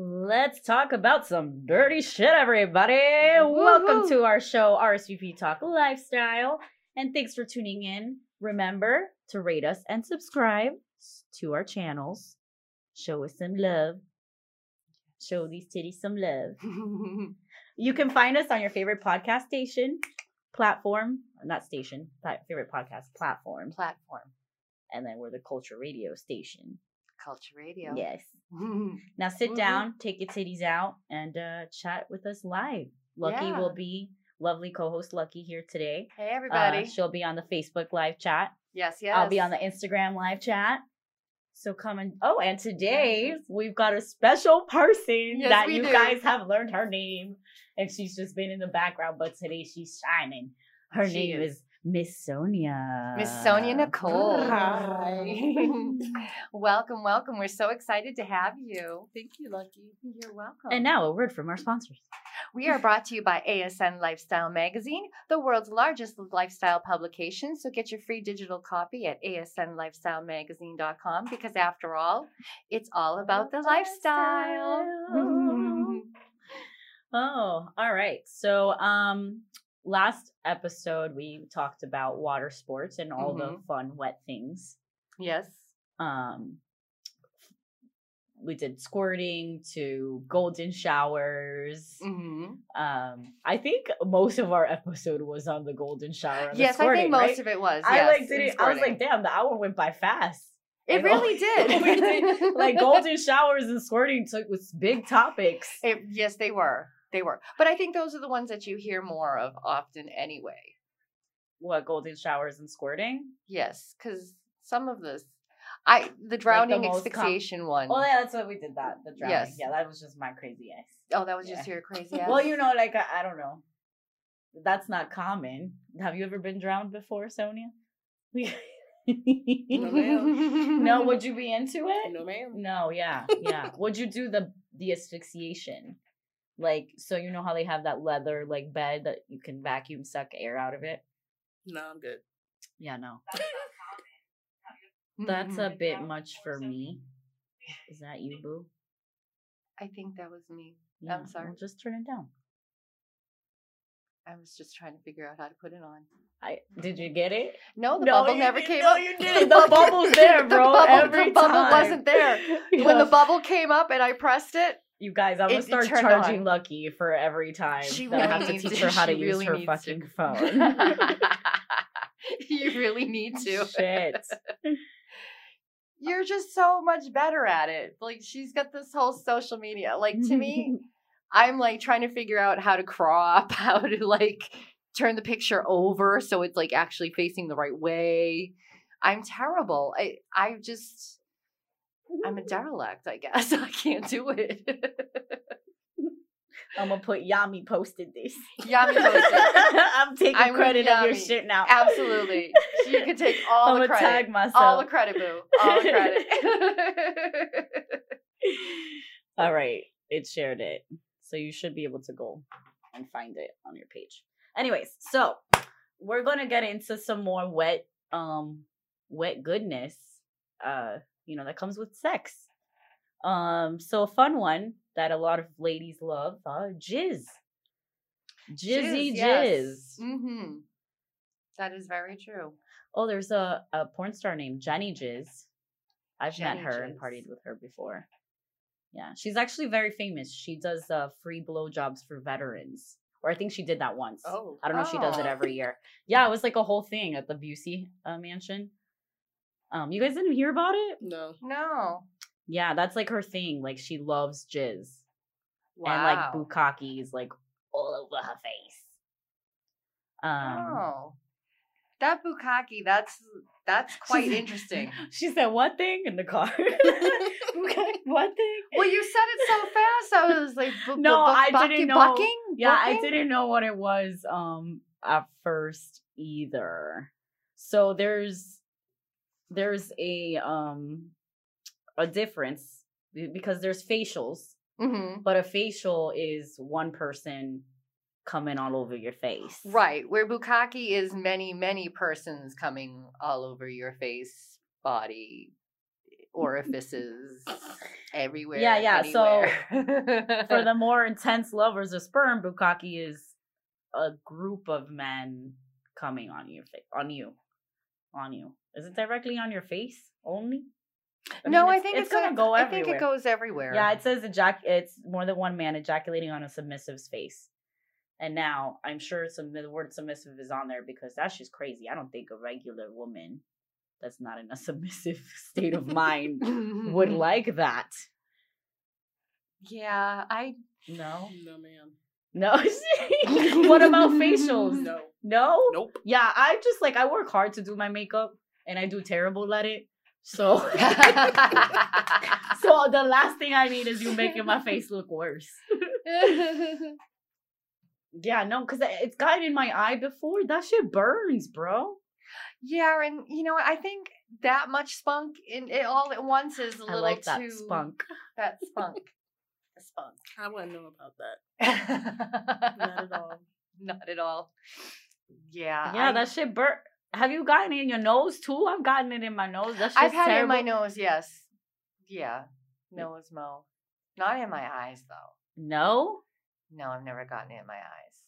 Let's talk about some dirty shit, everybody. Welcome to our show, RSVP Talk Lifestyle. And thanks for tuning in. Remember to rate us and subscribe to our channels. Show us some love. Show these titties some love. You can find us on your favorite podcast station, platform, not station, favorite podcast platform. Platform. And then we're the Culture Radio station. Culture Radio. Yes. Now sit Mhm. down, take your titties out, and uh, chat with us live. Lucky Yeah. will be lovely co-host Lucky here today. hey Uh, everybody. she'll be on the Facebook live chat. yes, yes. I'll be on the Instagram live chat. So come and oh, and today we've got a special person Yes, that you do. guys have learned her name, and she's just been in the background, but today she's shining. Her She name is. is Miss Sonia. Miss Sonia Nicole. Hi. welcome, welcome. We're so excited to have you. Thank you, Lucky. You're welcome. And now a word from our sponsors. We are brought to you by ASN Lifestyle Magazine, the world's largest lifestyle publication. So get your free digital copy at asnlifestylemagazine.com because, after all, it's all about the lifestyle. Oh, all right. So, um, last episode we talked about water sports and all the Mhm. fun wet things. yes. Um, we did squirting to golden showers. hmm Um, I think most of our episode was on the golden shower. and the Yes, I think most right? of it was. I yes, like did it. I was like, damn, the hour went by fast. it oh, really did. did- like golden showers and squirting took was big topics. It, yes, they were. They were. But I think those are the ones that you hear more of often anyway. What golden showers and squirting? Yes, because some of this, I the drowning most com- asphyxiation one. Oh yeah, that's what we did. That the drowning. Yes. Yeah, that was just my crazy ass. oh, that was just your crazy ass. Well, you know, like I, I don't know. That's not common. Have you ever been drowned before, Sonia? ma'am. no, would you be into it? No, ma'am. No, yeah, yeah. Would you do the the asphyxiation? Like, so you know how they have that leather like bed that you can vacuum suck air out of it? No, I'm good. Yeah, no. That's a bit much for me. Is that you, boo? I think that was me. Yeah, I'm sorry. well, just turn it down. I was just trying to figure out how to put it on. I did you get it? No, the No, bubble never came No, up. you didn't. The bubble's there, The bro, bubble, every the bubble wasn't there. When the bubble came up and I pressed it, You guys, I'm gonna It- start charging on. Lucky for every time She that I have to teach her how to use really her fucking to. phone. you really need to. Shit. You're just so much better at it. Like she's got this whole social media. Like to me, I'm like trying to figure out how to crop, how to like turn the picture over so it's like actually facing the right way. I'm terrible. I I just I'm a derelict, I guess. I can't do it. I'm gonna put Yami posted this. Yami posted. I'm taking I'm credit of your shit now. Absolutely. You can take all I'm the credit. tag myself. All the credit, boo. All the credit. All right, it shared it, so you should be able to go and find it on your page. Anyways, so we're gonna get into some more wet, um, wet goodness. Uh, you know that comes with sex. Um, so a fun one that a lot of ladies love, uh, jizz. Jizzy jizz. Mm-hmm. That is very true. Oh, there's a, a porn star named Jenny Jizz. I've Jenny met her and Jizz. partied with her before. Yeah, she's actually very famous. She does uh, free blowjobs for veterans, or I think she did that once. Oh. I don't know if she does it Oh. every year. Yeah, it was like a whole thing at the Busey uh, mansion. Um, you guys didn't hear about it? No. No. Yeah, that's like her thing. Like she loves jizz Wow. and like bukkakis, like all over her face. Um, oh. That bukkake, that's that's quite interesting. She said one thing in the car. okay, one thing. Well, you said it so fast. I was like, bu- bu- No, bu- I bucking- didn't know. Bucking? Yeah, I didn't know what it was um at first either. So there's there's a um a difference because there's facials, Mhm. but a facial is one person coming all over your face. Right. Where bukkake is many, many persons coming all over your face, body, orifices everywhere. Yeah, yeah, so. For the more intense lovers of sperm, bukkake is a group of men coming on your face, on you, on you. Is it directly on your face only? no, mean, I think it's, it's, gonna on- go I everywhere. think it goes everywhere. Yeah, it says ejac- It's more than one man ejaculating on a submissive's face. And now I'm sure some the word submissive is on there because that's just crazy. I don't think a regular woman that's not in a submissive state of mind would like that. Yeah, I No, No, ma'am. no. what about facials? No. No. Nope. Yeah, I just like I work hard to do my makeup, and I do terrible at it. So, so the last thing I need is you making my face look worse. Yeah, no, because it's gotten in my eye before. That shit burns, bro. yeah, and you know, what, I think that much spunk in it all at once is a I little like that too spunk. That spunk. The spunk. I wouldn't know about that. Not at all. Not at all. Yeah. Yeah, I, that shit burn. Have you gotten it in your nose too? I've gotten it in my nose. That shit's I've had it in my nose, yes. Yeah. Nose mo. Not in my eyes though. No. No, I've never gotten it in my eyes.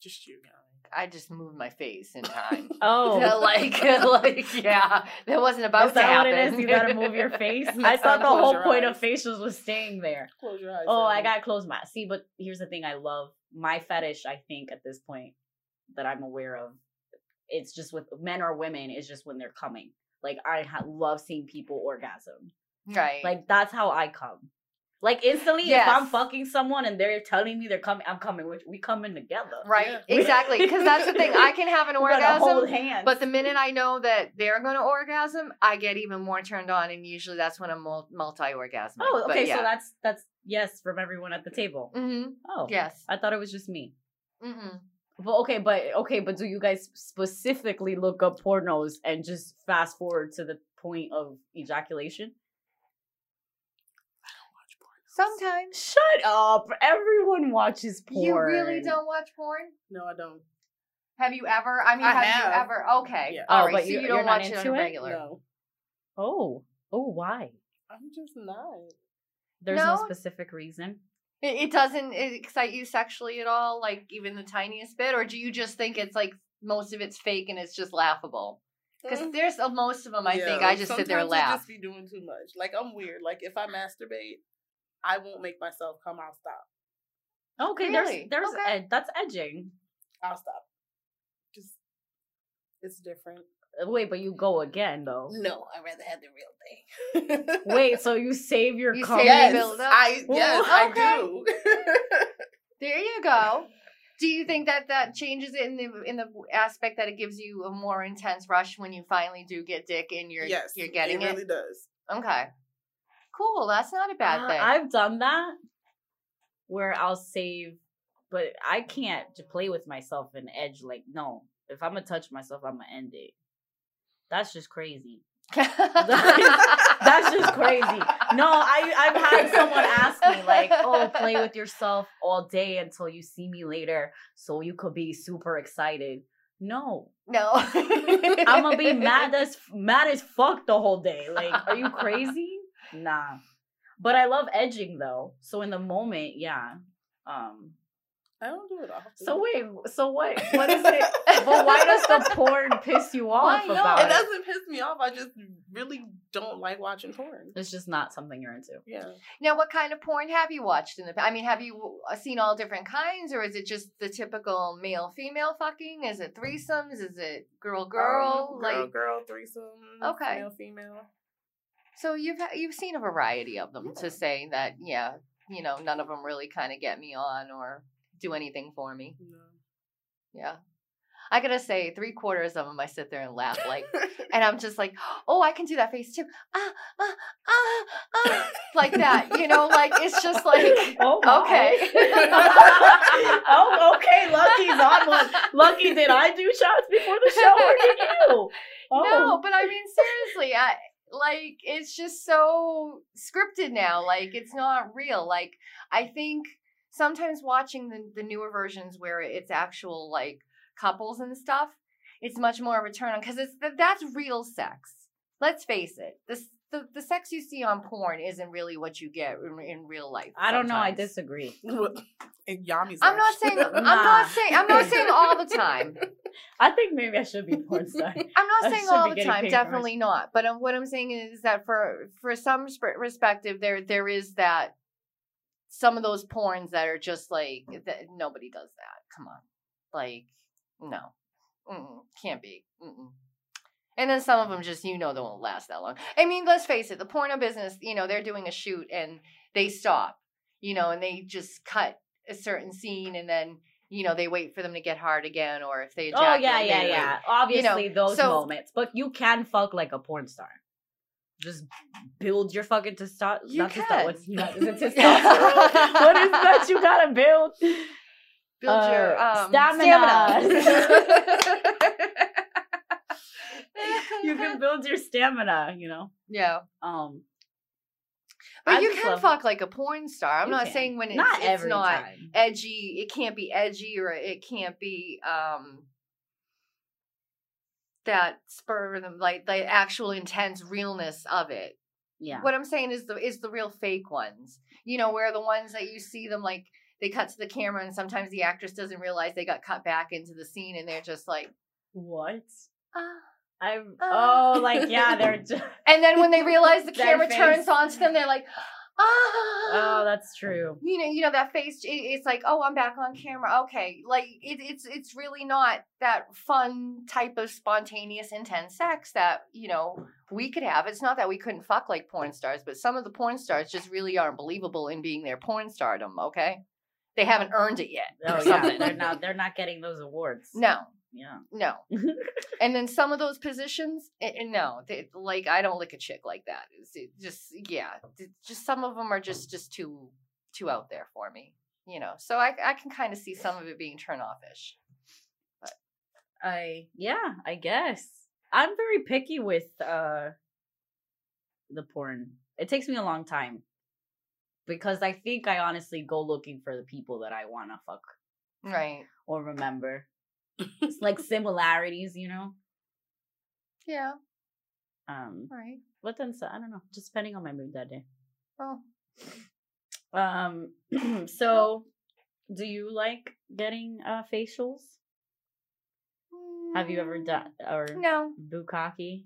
Just you, guys. I just moved my face in time. Oh. So, like, like, yeah, that wasn't about Is to that what happen. it is? You gotta move your face. I thought the whole your point of eyes. facials was staying there. Close your eyes. Oh, I gotta close my. See, but here's the thing. I love my fetish. I think at this point that I'm aware of, it's just with men or women. Is just when they're coming. Like I ha- love seeing people orgasm. right. Like that's how I come. Like instantly, if I'm fucking someone and they're telling me they're coming, I'm coming. with We coming together. right. Yeah. Exactly. Because that's the thing. I can have an We gotta hold orgasm, hands. but the minute I know that they're going to orgasm, I get even more turned on, and usually that's when I'm multi orgasm. oh, okay. yeah. So that's that's yes from everyone at the table. Mm-hmm. Oh, Yes. I thought it was just me. Mm-mm. But okay, but okay, but do you guys specifically look up pornos and just fast forward to the point of ejaculation? Watch porn. Sometimes. Shut up! Everyone watches porn. You really don't watch porn? No, I don't. Have you ever? I mean, I have, have. you ever? Okay. Yeah. All Oh, right. but so you- you don't watch it on a regular. No, Oh, oh, why? I'm just not. There's no, No? specific reason. It, it doesn't excite you sexually at all, like even the tiniest bit, or do you just think it's like most of it's fake and it's just laughable? Because Mm. there's uh, most of them, I think Yeah, I just sit there and sometimes I laugh. just be doing too much. Like I'm weird. Like if I masturbate, I won't make myself come. I'll stop. Okay, Really? there's there's Okay. ed- that's edging. I'll stop. Just it's different. Uh, Wait, but you go again though. No, I'd rather have the real thing. Wait, so you save your You cum? yes, build up? I yes Okay. I do. There you go. Do you think that that changes it in the in the aspect that it gives you a more intense rush when you finally do get dick and you're yes, you're getting it. it? Really does. Okay, cool. That's not a bad Uh, thing. I've done that where I'll save, but I can't j- play with myself and edge. Like, no, if I'm gonna touch myself, I'm gonna end it. That's just crazy. That's just crazy. No, I I've had someone ask me like, "Oh, play with yourself all day until you see me later, so you could be super excited." No, No, I'm gonna be mad as mad as fuck the whole day. Like, are you crazy? Nah. But I love edging though. So in the moment, yeah. Um. I don't do it often. So wait. So what? What is it? But why does the porn piss you off Why not? about it it? doesn't piss me off. I just really don't like watching porn. It's just not something you're into. Yeah. Now, what kind of porn have you watched in the past? I mean, have you uh, seen all different kinds, or is it just the typical male female fucking? Is it threesomes? Is it girl girl? Um, like, girl, girl, threesome. Okay. Male, female. so you've you've seen a variety of them to say that, yeah, you know, none of them really kind of get me on or do anything for me. No. Yeah, I gotta say, three quarters of them, I sit there and laugh like, and I'm just like, oh, I can do that face too, ah, ah, ah, ah, like that, you know, like it's just like, Oh, my. okay. oh, okay. Lucky's on one. Lucky, did I do shots before the show or did you? Oh. No, but I mean seriously, I like it's just so scripted now. Like it's not real. Like I think sometimes watching the, the newer versions where it's actual like couples and stuff, it's much more of a turn on because it's that's real sex. Let's face it. This the, the sex you see on porn isn't really what you get in, in real life. I don't know. I disagree. and Yami's I'm not life. saying I'm not saying I'm not saying all the time. I think maybe I should be porn star. I'm I not saying all the time, paid for it. definitely not. But um, what I'm saying is that for for some perspective, there there is that some of those porns that are just like mm. that, nobody does that. Come on, like no, Mm-mm, can't be. Mm-mm. And then some of them just you know they won't last that long. I mean, let's face it, the porno business, you know, they're doing a shoot and they stop, you know, and they just cut a certain scene and then. You know, they wait for them to get hard again, or if they Oh yeah, yeah, wait. yeah. Obviously those so- moments, but you can fuck like a porn star. Just build your fucking testosterone. You not testo- can. what's not, is it testosterone? what is that you gotta build? build your Uh, um, stamina. stamina. You can build your stamina, you know. yeah, Um, but I you can fuck like a porn star. I'm you not can. saying when it's not it's not edgy. It can't be edgy, or it can't be um that spur of them like the actual intense realness of it. Yeah. What I'm saying is the is the real fake ones. You know, where the ones that you see them like they cut to the camera and sometimes the actress doesn't realize they got cut back into the scene and they're just like, What? ah. I Ah. oh like yeah they're just And then when they realize the camera face. turns onto them, they're like. Oh that's true. you know, you know that face. It, it's like, oh, I'm back on camera. Okay, like it, it's it's really not that fun type of spontaneous, intense sex that you know we could have. It's not that we couldn't fuck like porn stars, but some of the porn stars just really aren't believable in being their porn stardom. Okay, they haven't earned it yet. Oh yeah, something. they're not they're not getting those awards. No, Yeah. no. And then some of those positions, eh, eh, no, they, like I don't lick a chick like that. It's it just yeah, it- just some of them are just just too too out there for me, you know. So I I can kind of see some of it being turn offish. But. I yeah, I guess. I'm very picky with uh the porn. It takes me a long time. Because I think I honestly go looking for the people that I wanna fuck Right. or remember. It's like similarities, you know? Yeah. Um Right. but then so I don't know, just depending on my mood that day. Oh. Um so do you like getting uh facials? Have you ever done or Mm, No. bukkake?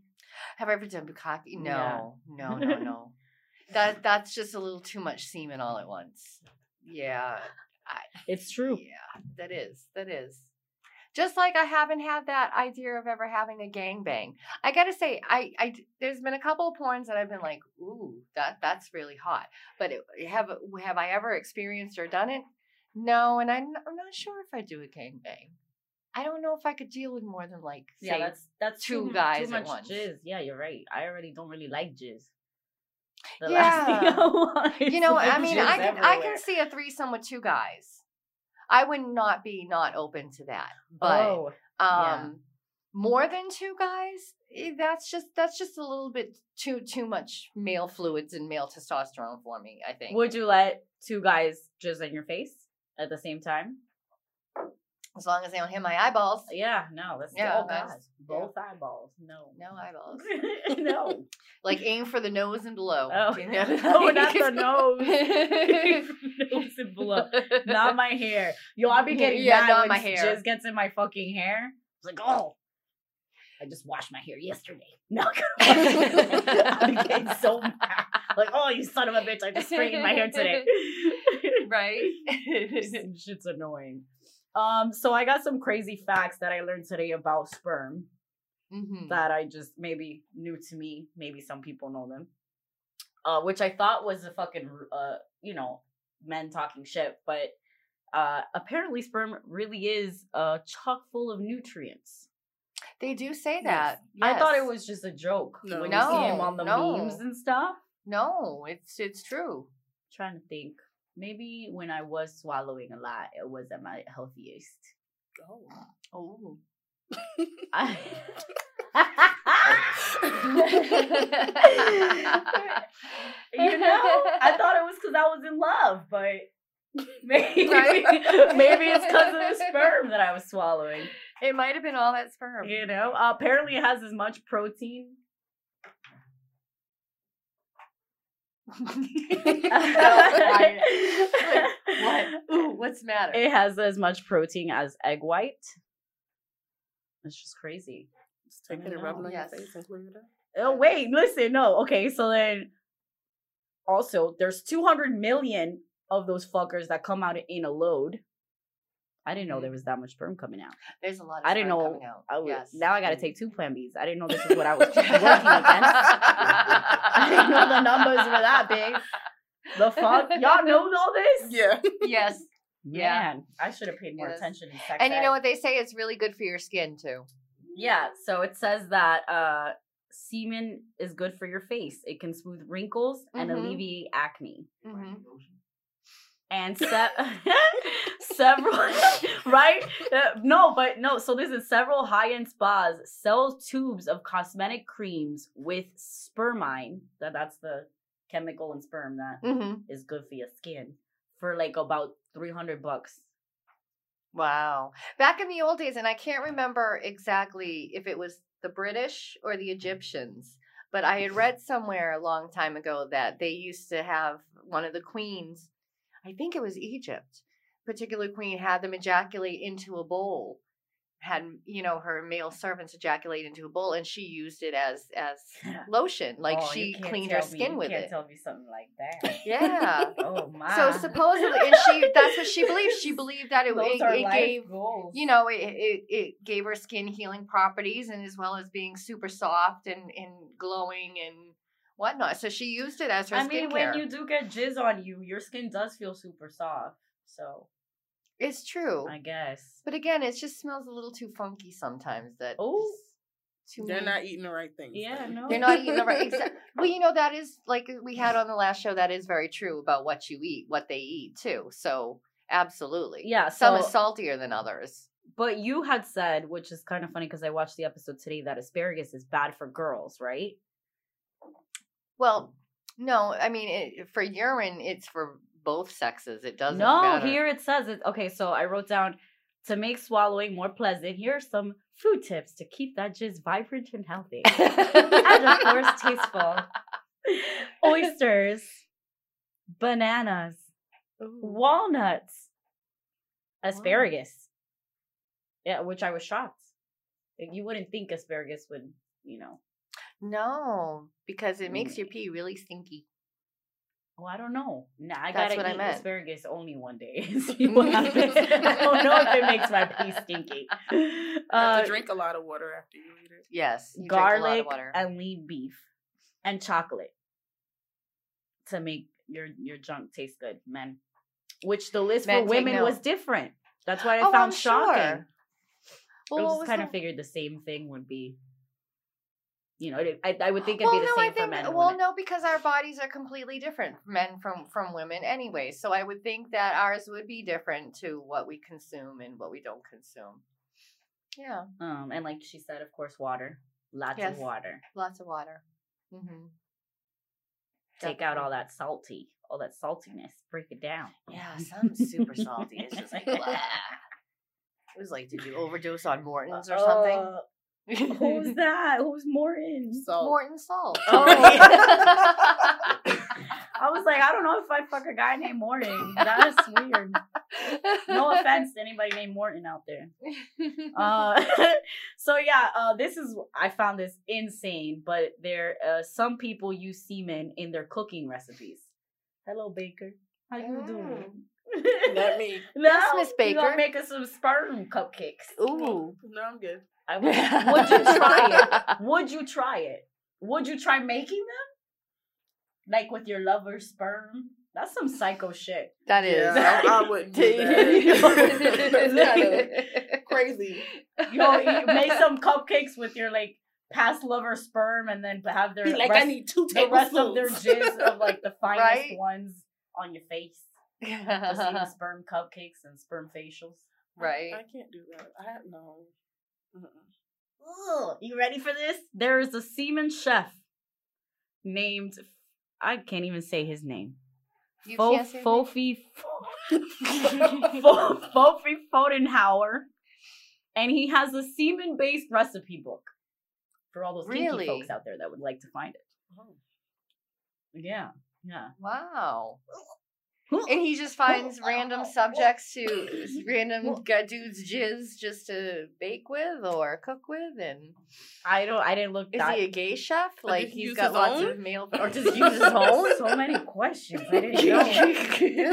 Have I ever done bukkake? Yeah. No. No. No. No. that that's just a little too much semen all at once. Yeah. It's true. Yeah, that is. That is. Just like I haven't had that idea of ever having a gangbang. I gotta say, I, I there's been a couple of porns that I've been like, ooh, that that's really hot. But it, have have I ever experienced or done it? No, and I'm not, I'm not sure if I do a gangbang. I don't know if I could deal with more than like Yeah, that's that's two too, guys too at much once. jizz. Yeah, you're right. I already don't really like jizz. The Yeah. last thing I want you know. I mean, I can I can see a threesome with two guys. I would not be not open to that, but. oh, um Yeah. more than two guys eh, that's just that's just a little bit too too much male fluids and male testosterone for me i think would you let two guys jizz in your face at the same time? As long as they don't hit my eyeballs Yeah, no. That's Yeah, oh god, both eyeballs. No, no eyeballs no. like aim for the nose and below Oh, you know? no, not the nose. nose and below. Not my hair. Yo, I'll be getting Yeah, mad not when my hair. jizz gets in my fucking hair. It's like, oh, I just washed my hair yesterday. No, be getting so mad. Like, oh, you son of a bitch! I just straightened my hair today. right Shit's annoying. Um, so I got some crazy facts that I learned today about sperm Mhm. that I just maybe new to me. Maybe some people know them. Uh, which I thought was a fucking uh, you know, men talking shit, but uh, apparently sperm really is uh chock full of nutrients. they do say Yes. that I thought it was just a joke No. when you see him on the no. memes and stuff. no it's it's true trying to think. Maybe when I was swallowing a lot, it was at my healthiest. Oh. oh I... you know, I thought it was because I was in love, but maybe maybe it's because of the sperm that I was swallowing. it might have been all that sperm You know, uh, apparently it has as much protein what? Ooh, what's the matter? It has as much protein as egg white. It's just crazy. Just taking it, know. rubbing on Yes. your face and clear it up. Oh wait, listen, no. Okay, so then also there's 200 million of those fuckers that come out in a load. I didn't know there was that much sperm coming out. There's a lot. Of I didn't sperm know. Coming out. I was, yes. Now I got to take two Plan Bs. I didn't know this is what I was working against. I didn't know the numbers were that big. The fuck, y'all know all this? Yeah. yes. Yeah. Man, I should have paid more Yes. attention in sex. And you ed. know what they say? It's really good for your skin too. Yeah, so it says that uh semen is good for your face. It can smooth wrinkles and Mhm. alleviate acne. Mm-hmm. And se- several right? Uh, no, but no, so this is several high-end spas sell tubes of cosmetic creams with spermine. That that's the chemical in sperm that is Mm-hmm. good for your skin for like about 300 bucks. Wow. Back in the old days, and I can't remember exactly if it was the British or the Egyptians, but I had read somewhere a long time ago that they used to have one of the queens, I think it was Egypt, particular queen had them ejaculate into a bowl. Had you know her male servants ejaculate into a bowl, and she used it as as lotion, like Oh, she cleaned her me- skin you with can't it. tell me something like that. Yeah. Oh my. So supposedly, and she that's what she believed. She believed that it, Those it, it gave goals. you know it, it it gave her skin healing properties and as well as being super soft and and glowing and whatnot. So she used it as her skin. I mean, skincare. when you do get jizz on you, your skin does feel super soft. So it's true, I guess. but again, it just smells a little too funky sometimes. That Oh. is too They're many- not eating the right things. Yeah, then. no. They're not eating the right. Exa- well, you know that is like we had on the last show. That is very true about what you eat, what they eat too. So absolutely, Yeah, Some so is saltier than others. but you had said, which is kind of funny because I watched the episode today, that asparagus is bad for girls, right? Well, no, I mean it, for urine, it's for both sexes. It doesn't no, matter. here it says it. Okay, so I wrote down to make swallowing more pleasant. Here are some food tips to keep that jizz vibrant and healthy. and of course, tasteful. Oysters, bananas, Ooh. walnuts, asparagus. Yeah, which I was shocked. Like, you wouldn't think asparagus would, you know. No, because it makes your pee really stinky. Oh, I don't know. Nah, I That's gotta what I eat asparagus only one day. and See what happens. I don't know if it makes my pee stinky. You have Uh, to drink a lot of water after you eat it. Yes, you drink a lot garlic of water. and lean beef and chocolate to make your your junk taste good, men. Which the list Men, for women was different. That's what I Oh, I'm found shocking. sure. Well, I just kind of figured the same thing would be. You know, I, I would think it'd well, be the no, same I think for men. well, women. no, because our bodies are completely different, men from from women, anyway. So I would think that ours would be different to what we consume and what we don't consume. Yeah, Um, and like she said, of course, water. Lots Yes. of water. lots of water. Mm-hmm. Take out all that salty, all that saltiness. Break it down. Yeah, some super salty. It's just like, blah. it was like, did you overdose on Morton's or something? Uh, Who's that? Who's Morton? So Morton salt. Oh. I was like, I don't know if I fuck a guy named Morton. That's weird. No offense to anybody named Morton out there. Uh, so yeah, uh, this is I found this insane, but there uh, some people use semen in their cooking recipes. Hello, Baker. How you doing? Not me. no, Yes, Miss You gonna Baker. make us some sperm cupcakes? Ooh. No, I'm good. I would, would you try it? Would you try it? Would you try making them? Like with your lover's sperm? That's some psycho shit. That is. Yeah, I, I wouldn't do that. Kinda crazy. You know, you make some cupcakes with your like past lover sperm, and then have their Be like, rest, I need two the rest of their tablespoons. jizz of like the finest Right? ones on your face. Just eating sperm cupcakes and sperm facials. Right. I can't do that. I have no. Ugh, you ready for this? There is a semen chef named I can't even say his name. Fo- Fofi Fofi Photenhauer, and he has a semen-based recipe book for all those kinky Really? folks out there that would like to find it. Oh. Yeah, Yeah. Wow. And he just finds random subjects to random g- dudes' jizz just to bake with or cook with, and I don't. I didn't look. is that, he a gay chef? Like does he's got lots own? of male, or does he use his own? so many questions. I didn't know.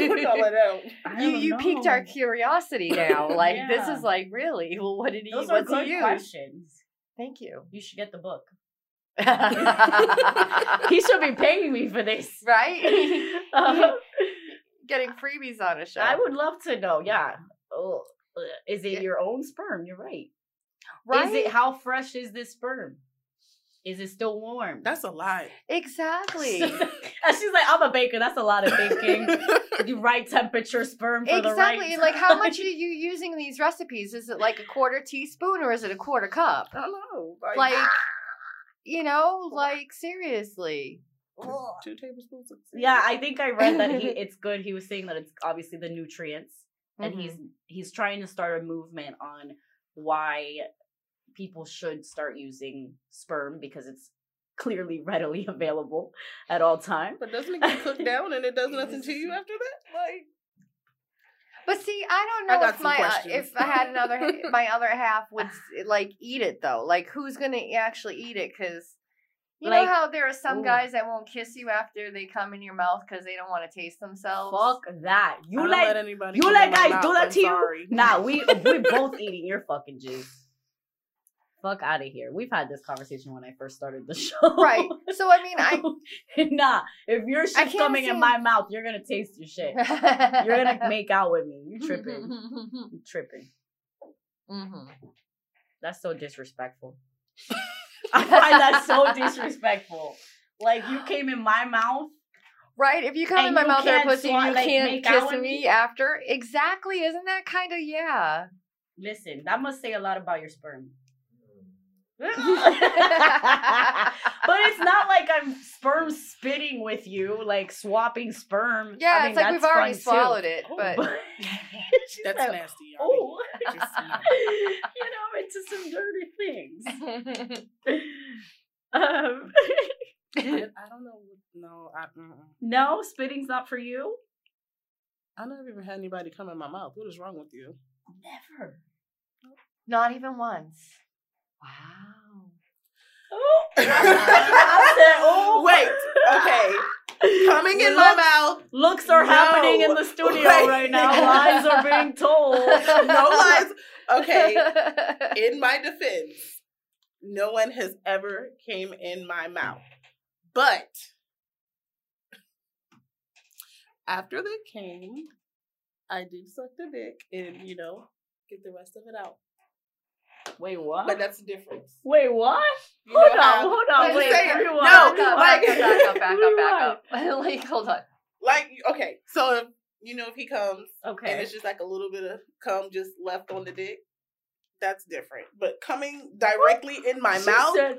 Put all it out. You don't you piqued our curiosity now. Like this is like really. Well, what did he? Those are what's good he questions. Thank you. You should get the book. He should be paying me for this. Uh, Getting freebies on a show. I would love to know. Yeah. Oh, is it Yeah. your own sperm? You're right. right? Is it how fresh is this sperm? Is it still warm? That's a lie. exactly. and she's like, I'm a baker. That's a lot of baking. the right temperature sperm for the right. exactly. Like, how much are you using these recipes? Is it like a quarter teaspoon or is it a quarter cup? I don't know. Like, you know, like seriously. Two tablespoons. Of Yeah, I think I read that he it's good. He was saying that it's obviously the nutrients. And he's Mhm. he's trying to start a movement on why people should start using sperm because it's clearly readily available at all time. But doesn't it get cooked down and it does nothing to you after that? Like, But see, I don't know got if my uh, if I had another my other half would like eat it though. Like, who's gonna actually eat it? Because you Like- know how there are some Ooh. guys that won't kiss you after they come in your mouth because they don't want to taste themselves. Fuck that. You I don't let let anybody. you come let guys do that to you? Nah, we we both eating your fucking juice. Fuck out of here. We've had this conversation when I first started the show. Right. So I mean, I nah, if your shit's can't coming in my mouth, you're gonna taste your shit. You're gonna make out with me. You tripping. You tripping. Mhm. That's so disrespectful. I find that so disrespectful. Like you came in my mouth. Right? If you come in my mouth can't pussy, swa- you like, can't kiss me me? after. Exactly. Isn't that kind of yeah? Listen, that must say a lot about your sperm. But it's not like I'm sperm spitting with you, like swapping sperm. Yeah, I mean, it's like we've that's already fun, too. swallowed it, but She That's said, nasty. y'all. Oh, Just you know, into some dirty things. um, I, I don't know. No, I, mm-mm. no, spitting's not for you. I never even had anybody come in my mouth. What is wrong with you? Never. not even once. Wow. Oh. I said, oh. Wait, okay. Coming in my mouth. Looks are happening in the studio Wait. right now. Lies are being told. No lies. Okay. In my defense, no one has ever came in my mouth. But after they came, I did suck the dick and, you know, get the rest of it out. Wait, what? But that's the difference. Wait, what? You hold on, how- hold on. Wait, saying- rewind. no, back up, like- back up, back up, back up, back up. like, hold on. Like, okay, so if, you know, if he comes okay, and it's just like a little bit of cum just left on the dick, that's different. But coming directly in my She mouth, said-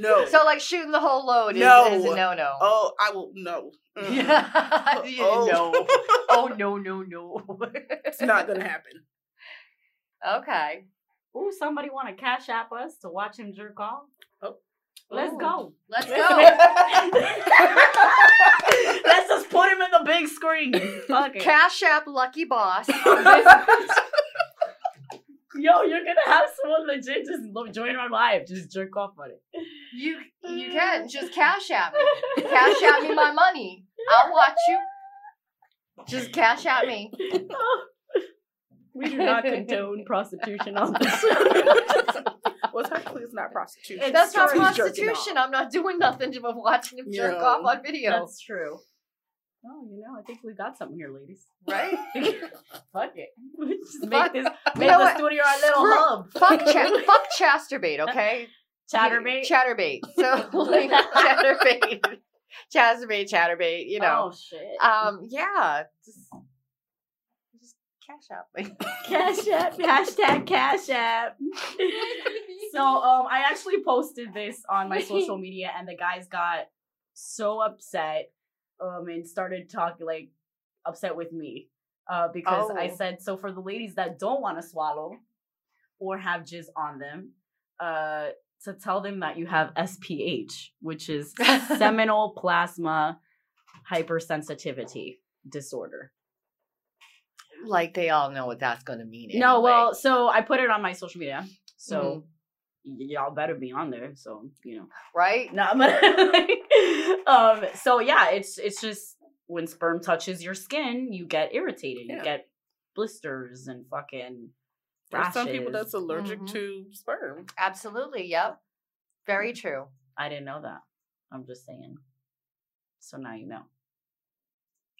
no. So like shooting the whole load is, No. is a no no. oh, I will, no. Mm-mm. Yeah. Oh. know. Oh no no no. it's not gonna happen. okay. Ooh, somebody want to cash app us to watch him jerk off? Oh. Let's Ooh. go. Let's go. Let's just put him in the big screen. Fuck it. Cash App Lucky Boss. Yo, you're gonna have someone legit just lo- join our live, just jerk off on it. you you can just cash app me. Cash app me my money. I'll watch you. Just cash at me. We do not condone prostitution on this show. well, technically, it's not prostitution. It's That's not. He's prostitution. I'm not doing nothing but watching him jerk Yeah. off on video. That's true. Oh, you know, I think we got something here, ladies. right? Fuck it. Just Fuck- make this, You make know the what? studio our little Screw- hub. fuck, cha- fuck Chasterbait, okay? Chaturbate. Chaturbate. So like Chaturbate. Chasterbait, Chaturbate, you know. Oh shit. Um, yeah. Just, just cash App. Cash app. Hashtag cash app. so um I actually posted this on my social media and the guys got so upset um and started talking like upset with me. Uh because I Oh. said so for the ladies that don't want to swallow or have jizz on them, uh to tell them that you have SPH, which is seminal plasma hypersensitivity disorder. Like they all know what that's going to mean. No, anyway. well, so I put it on my social media. So Mhm. y- y'all better be on there. So, you know. right? No, but um so yeah, it's it's just when sperm touches your skin, you get irritated. You get blisters and fucking There's some people that's allergic Mhm. to sperm. Absolutely. Yep. Very true. I didn't know that. I'm just saying. So now you know.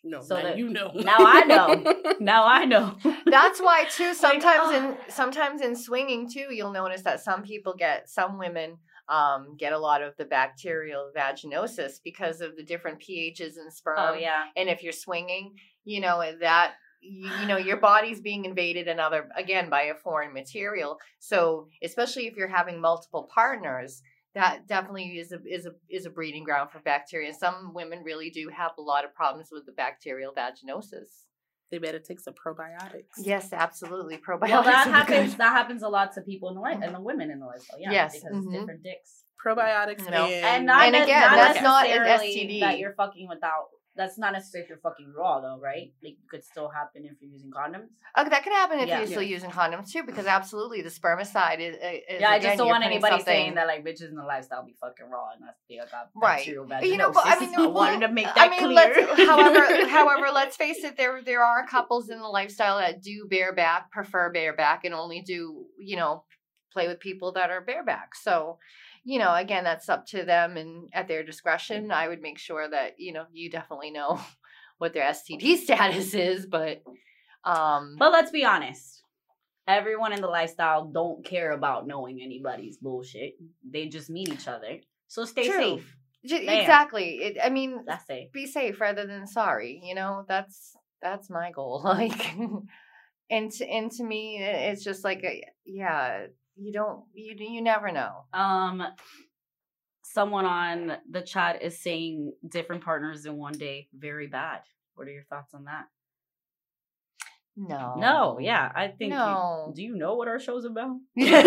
No, So now that- you know. now I know. Now I know. That's why too. Sometimes oh. in sometimes in swinging too, you'll notice that some people get some women um, get a lot of the bacterial vaginosis because of the different pHs in sperm. Oh yeah. and if you're swinging you know that you, you know your body's being invaded another again by a foreign material so especially if you're having multiple partners that definitely is a is a is a breeding ground for bacteria some women really do have a lot of problems with the bacterial vaginosis they better take some probiotics. yes absolutely probiotics Well, that would be good. happens. That happens a lot to people in the life and the women in the lifestyle. Yeah, Yes, because mhm. different dicks. Probiotics You know, and, And not And again, not that's not an STD. that you're fucking without. That's not necessarily if you're fucking raw though, right? Like it could still happen if you're using condoms. Okay, that could happen if Yeah. you're still using condoms too, because absolutely the spermicide is. is yeah, I just don't want anybody something- saying that like bitches in the lifestyle be fucking raw and that's they got Right. bacterial You know, but I mean, I wanted well, to make that I mean, clear. let's, however, however, let's face it. There, there are couples in the lifestyle that do bareback, prefer bareback, and only do you know play with people that are bareback. So, you know, again, that's up to them and at their discretion. I would make sure that you know you definitely know what their STD status is, but um, But let's be honest. Everyone in the lifestyle don't care about knowing anybody's bullshit. They just meet each other. So stay True. safe. j- exactly. It, I mean, That's safe. be safe rather than sorry you know that's that's my goal like and to, and to me it's just like a, yeah you don't you you never know Um someone on the chat is saying different partners in one day, very bad. What are your thoughts on that? no No, yeah, I think. you- no do you know what our show's about? yes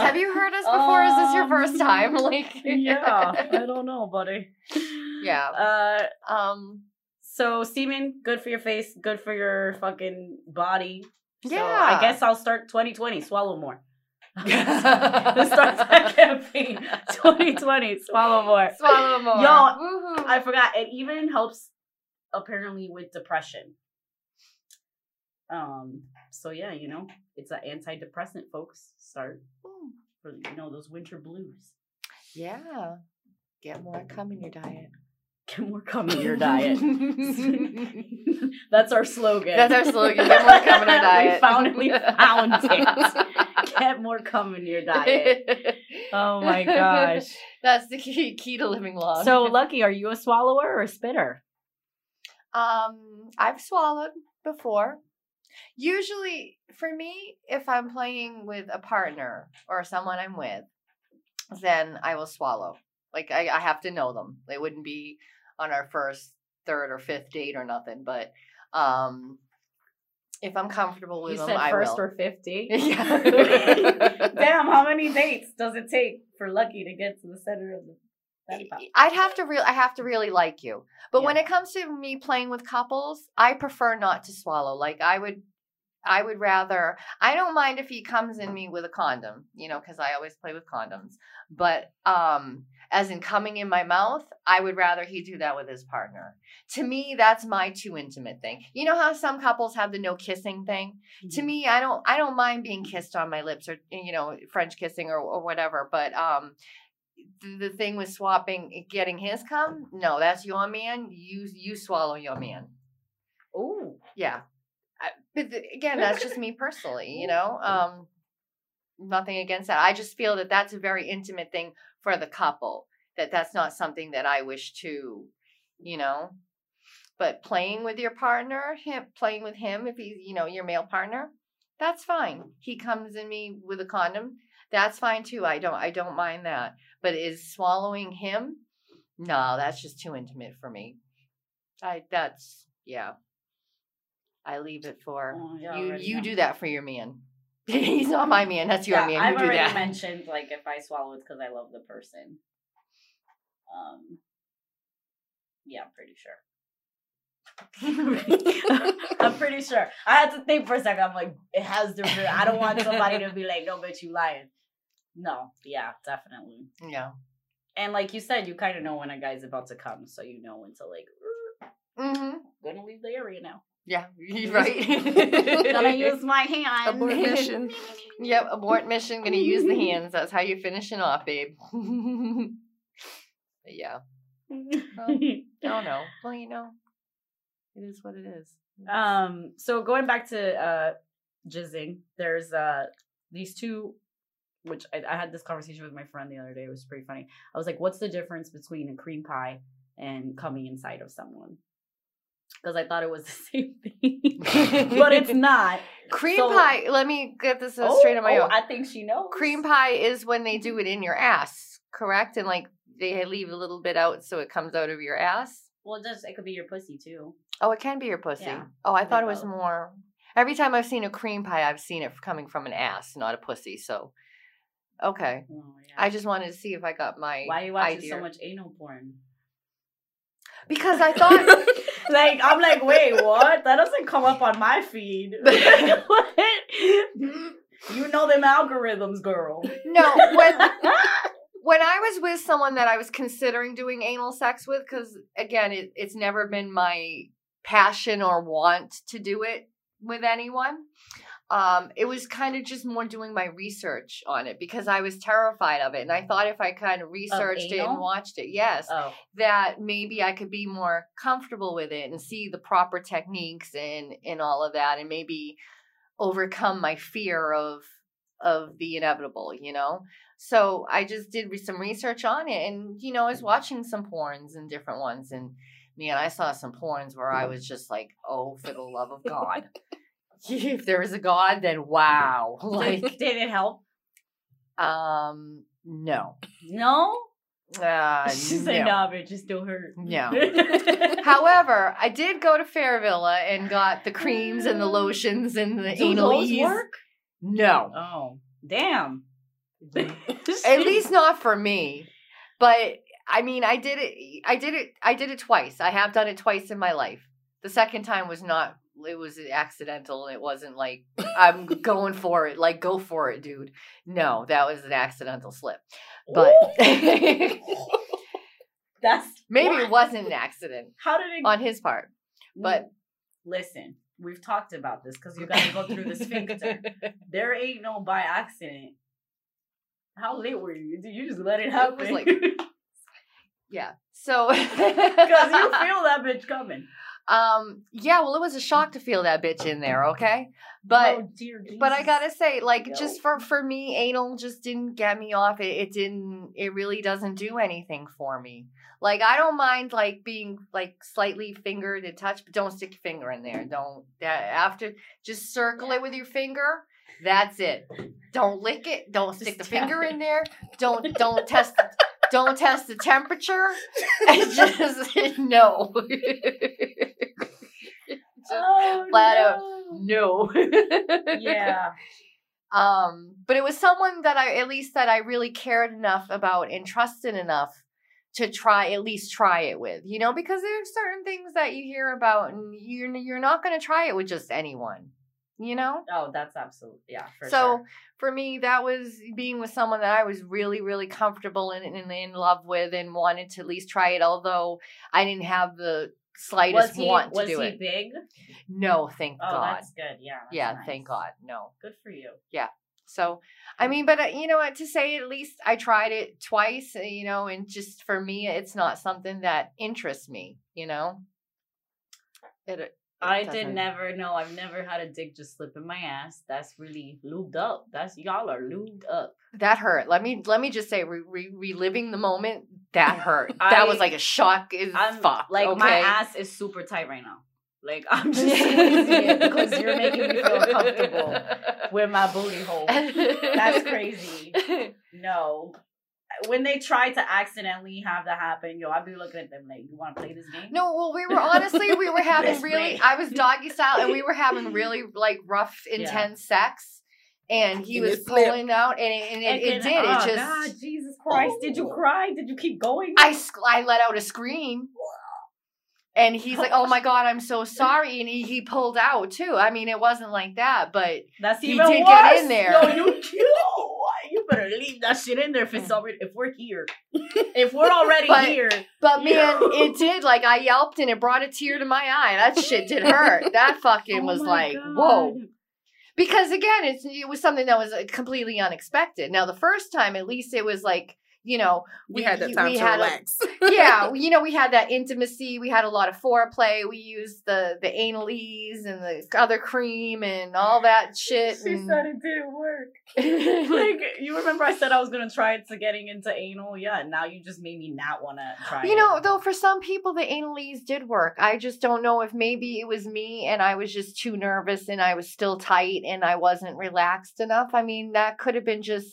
have you heard us before is this your first time Um, like yeah, I don't know, buddy. yeah Uh, um so semen, good for your face, good for your fucking body. So Yeah. I guess I'll start 2020. Swallow more. Let's start that campaign. 2020. Swallow more. swallow more Yo, Woohoo. I forgot. It even helps apparently with depression. Um. So yeah, you know, it's an antidepressant, folks. Start for you know those winter blues. yeah get more cum in your diet Get more cum in your diet. That's our slogan. That's our slogan. Get more cum in our diet. we found we found it. Get more cum in your diet. Oh my gosh. That's the key key to living long. So Lucky, are you a swallower or a spitter? um I've swallowed before. Usually for me, if I'm playing with a partner or someone I'm with, then I will swallow. Like I, I have to know them. They wouldn't be on our first, third, or fifth date or nothing. But um if I'm comfortable with You them, said I first will. or fifty. Yeah. Damn, how many dates does it take for Lucky to get to the center of the? I'd have to real I have to really like you. But when it comes to me playing with couples, I prefer not to swallow. Like I would I would rather I don't mind if he comes in me with a condom, you know, cuz I always play with condoms. But um as in coming in my mouth, I would rather he do that with his partner. To me, that's my too intimate thing. You know how some couples have the no kissing thing? to Mm-hmm. me i don't i don't mind being kissed on my lips or you know french kissing or, or whatever but um the, thing with swapping getting his cum no that's your man you you swallow your man Oh, yeah but again that's just me personally you know um nothing against that. I just feel that that's a very intimate thing for the couple that that's not something that i wish to you know but playing with your partner him playing with him if he's you know your male partner that's fine. He comes in me with a condom that's fine too. I don't i don't mind that. But is swallowing him? No that's just too intimate for me. I that's yeah i leave it for Oh, yeah, you you know. do that for your man he's not my man that's your yeah, man I've do already that mentioned like if I swallow it's because I love the person. Um, Yeah, I'm pretty sure. I'm pretty sure. I had to think for a second. I'm like, it has to be. I don't want somebody to be like, no, bitch, you lying. No, yeah, definitely. yeah. And like you said, you kind of know when a guy's about to come, so you know when to like, Mm-hmm. gonna leave the area now. Yeah, you're right. Gonna use my hand. Abort mission. Yep, abort mission. Gonna use the hands. That's how you're finishing off, babe. Yeah. I don't know. Well, you know, it is what it is. um. So going back to uh, jizzing, there's uh these two, which I, I had this conversation with my friend the other day. It was pretty funny. I was like, "What's the difference between a cream pie and coming inside of someone?" Because I thought it was the same thing, but it's not. Cream So- pie. Let me get this uh, straight on my oh, own. I think she knows. Cream pie is when they do it in your ass, correct? And like they leave a little bit out so it comes out of your ass. Well, it does. It could be your pussy too. Oh, it can be your pussy. Yeah, oh, I thought it was both. more. Every time I've seen a cream pie, I've seen it coming from an ass, not a pussy. So, okay. Oh, yeah. I just wanted to see if I got my Why are you watching idea. so much anal porn? Because I thought like I'm like, wait, what? That doesn't come up on my feed. what? You know them algorithms, girl. no when when I was with someone that I was considering doing anal sex with, because again, it, it's never been my passion or want to do it with anyone. Um, it was kind of just more doing my research on it because I was terrified of it, and I thought if I kind of researched it and watched it, yes, Oh, that maybe I could be more comfortable with it and see the proper techniques and and all of that, and maybe overcome my fear of of the inevitable, you know. So I just did some research on it, and you know, I was watching some porns and different ones, and man, I saw some porns where I was just like, oh, for the love of God. if there is a God, then wow. like, did it help? um, no. No. Uh, She's no. like, nah, bitch, it just still hurt. No. However, I did go to Fairvilla and got the creams and the lotions and the Do anal those ease. work? No, Oh, damn. at least not for me. But I mean, I did it. I did it. I did it twice. I have done it twice in my life. The second time was not. It was accidental. and It wasn't like I'm going for it. Like go for it, dude. No, that was an accidental slip. But that's maybe what? it wasn't an accident How did it? on his part. but- listen, we've talked about this because you got to go through the sphincter. There ain't no by accident. How late were you? Did you just let it happen? was like- Yeah. So because you feel that bitch coming. Um yeah, well it was a shock to feel that bitch in there, okay? But oh, dear but I gotta say, like, No. just for for me, anal just didn't get me off. It it didn't. It really doesn't do anything for me. Like, I don't mind like being like slightly fingered and touched, but don't stick your finger in there. Don't that after just circle it with your finger. That's it. Don't lick it. Don't stick the finger tap in there. Don't don't test. The, don't test the temperature. just no. Just oh, flat out. no. no. Yeah. Um, but it was someone that I at least that I really cared enough about and trusted enough to try at least try it with, you know, because there's certain things that you hear about and you're you're not going to try it with just anyone, you know. Oh, that's absolutely Yeah. For so sure. for me, that was being with someone that I was really really comfortable and in, in love with and wanted to at least try it, although I didn't have the slightest he want to was do he it. big? No, thank Oh, God. that's good. Yeah. that's Yeah, nice. thank God. No. Good for you. Yeah. So, I mean, but uh, you know what? To say at least I tried it twice, uh, you know, and just for me, it's not something that interests me, you know. It, it I did never know. I've never had a dick just slip in my ass. That's really lubed up. That's y'all are lubed up. That hurt. Let me let me just say, re- re- reliving the moment, that hurt. that was like a shock as I'm fuck. like okay? my ass is super tight right now. Like I'm just it because you're making me feel uncomfortable with my booty hole. That's crazy. No. When they try to accidentally have that happen, yo, I'd be looking at them like, you want to play this game? No, well, we were honestly, we were having really. play. I was doggy style, and we were having really like rough, Yeah. intense sex. And he And was it slipped. pulling out, and it, and it, And it then- did. oh, it just. God, Jesus Christ! Did you oh. cry? Did you keep going? I I let out a scream. And he's like, "Oh my god, I'm so sorry," and he, he pulled out too. I mean, it wasn't like that, but That's the He even did worse. get in there. Yo, you, you, leave that shit in there if it's already if we're here. If we're already But- here, but man, Yo. it did. Like I yelped, and it brought a tear to my eye. That shit did hurt. That fucking Oh was like, God. whoa. Because again, it's it was something that was uh, completely unexpected. Now the first time, at least it was like you know We, had that time we to had a- yeah, you know, we had that intimacy. We had a lot of foreplay. We used the the Anal-Eze and the other cream and all that shit. She and- said it didn't work. like you remember I said I was gonna try it to getting into anal? Yeah, now you just made me not wanna try you it. know, though, for some people, the Anal-Eze did work. I just don't know if maybe it was me and I was just too nervous and I was still tight and I wasn't relaxed enough. I mean, that could have been just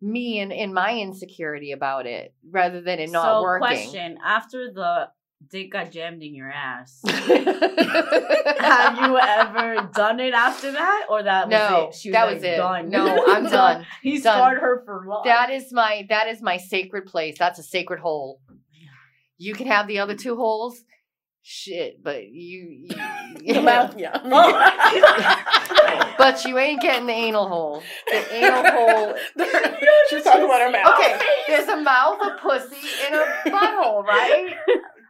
me and, and my insecurity about it rather than it not so working. question, after the dick got jammed in your ass, have you ever done it after that? Or that was no, it? She that like, was it. Done. No, I'm done. He Done. scarred her for life. That is my that is my sacred place. That's a sacred hole. You can have the other two holes. Shit, but you, you The mouth, yeah. but you ain't getting the anal hole. The anal hole. She's talking about her mouth. Okay, there's a mouth, a pussy, and a butthole, right?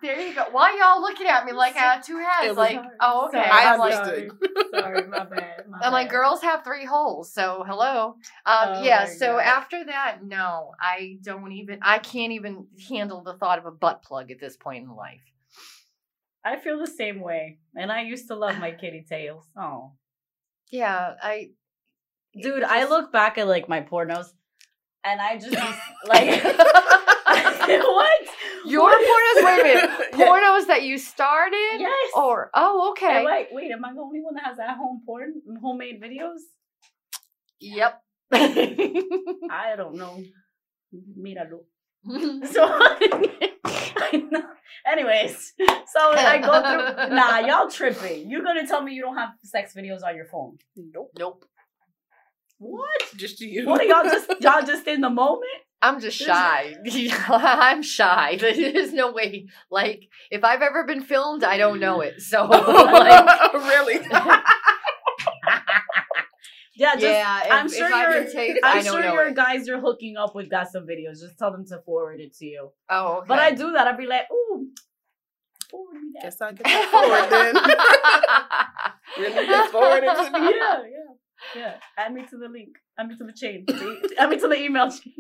There you go. Why y'all looking at me like I had two It heads? was- Like, oh, okay. I I'm like, understood. Sorry, my bad. my I'm like, girls have three holes, so hello. Um, Oh yeah, so God. after that, no, I don't even, I can't even handle the thought of a butt plug at this point in life. I feel the same way. And I used to love my kitty tails. Oh. Yeah, I, Dude, I look back at like my pornos and I just like what? Your pornos, wait a minute, pornos that you started? Yes. Or, oh, okay. wait, wait, am I the only one that has at home porn homemade videos? Yep. I don't know. Míralo. So anyways, so I go through nah, y'all tripping. You're gonna tell me you don't have sex videos on your phone. Nope. nope. What? Just to you. What are y'all just y'all just in the moment? I'm just shy. I'm shy. There's no way. Like, if I've ever been filmed, I don't know it. So, like, really? Yeah, just yeah, if, I'm sure I've you're- been taped, I I'm don't sure know your it. guys you're hooking up with got some videos. Just tell them to forward it to you. Oh, okay. But I do that. I'd be like, ooh, forward me that. Guess I get that forward then. really get forward into yeah, me. yeah, yeah. Add me to the link. Add me to the chain. Add me to the email chain.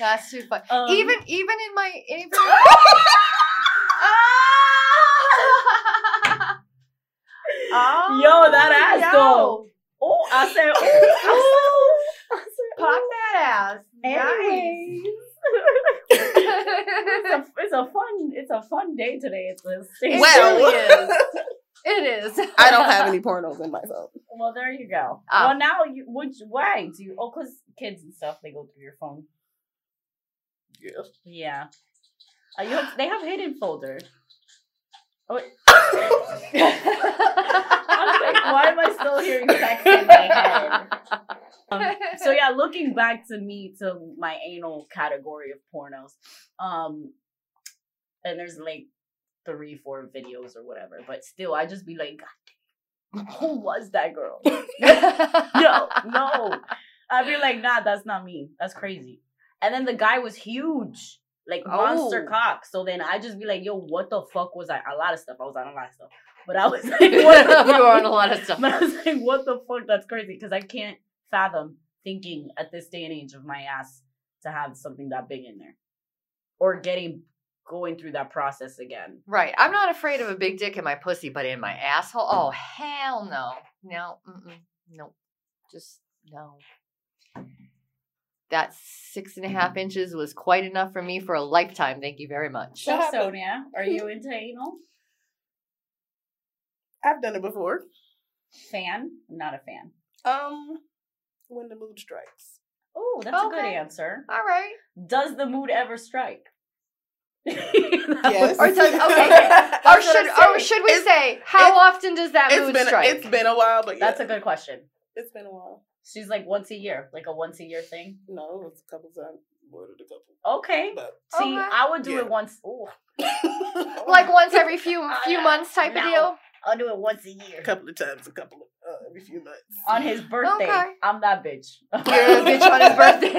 That's too fun. Um, even even in my even. oh, Yo, that ass yo. though. Oh, I said, oh, Pop that ass. Anyways. Nice. it's, a, it's a fun it's a fun day today. It's a It Well. really is. It is. I don't have any pornos in my phone. well, there you go. Oh. Well, now you would why do you? Oh, because kids and stuff they go through your phone. Yes. Yeah. Uh, you have, they have hidden folder. Oh, wait. I'm like, why am I still hearing sex in my head? Um, so yeah, looking back to me to my anal category of pornos, um, and there's like three, four videos or whatever, but still, I just be like, God damn, who was that girl? no, no. I'd be like, nah, that's not me. That's crazy. And then the guy was huge, like monster Oh. cock. So then I just be like, yo, what the fuck was I? A lot of stuff. I was on a lot of stuff, but I was like, you what the were on a lot of stuff. But I was like, what the fuck? That's crazy because I can't fathom thinking at this day and age of my ass to have something that big in there, or getting going through that process again. Right. I'm not afraid of a big dick in my pussy, but in my asshole, oh hell no, no, mm-mm, no, just no. That six and a half inches was quite enough for me for a lifetime. Thank you very much. So Sonia, are you into anal? I've done it before. Fan? I'm not a fan. Um, when the mood strikes. Oh, that's a good answer. All right. Does the mood ever strike? Yes. Or does- okay. Or should or should we It's- say how often does that It's mood been strike? it's been a while, but yeah, That's a good question. it's been a while. She's like once a year, like a once a year thing. No, it's a couple times more than a couple. Okay. But See, Okay. I would do Yeah. it once. Like once every few few months type of deal. I'll do it once a year. a couple of times, a couple of uh, every few months. On his birthday. Okay. I'm that bitch. You're a bitch on his birthday.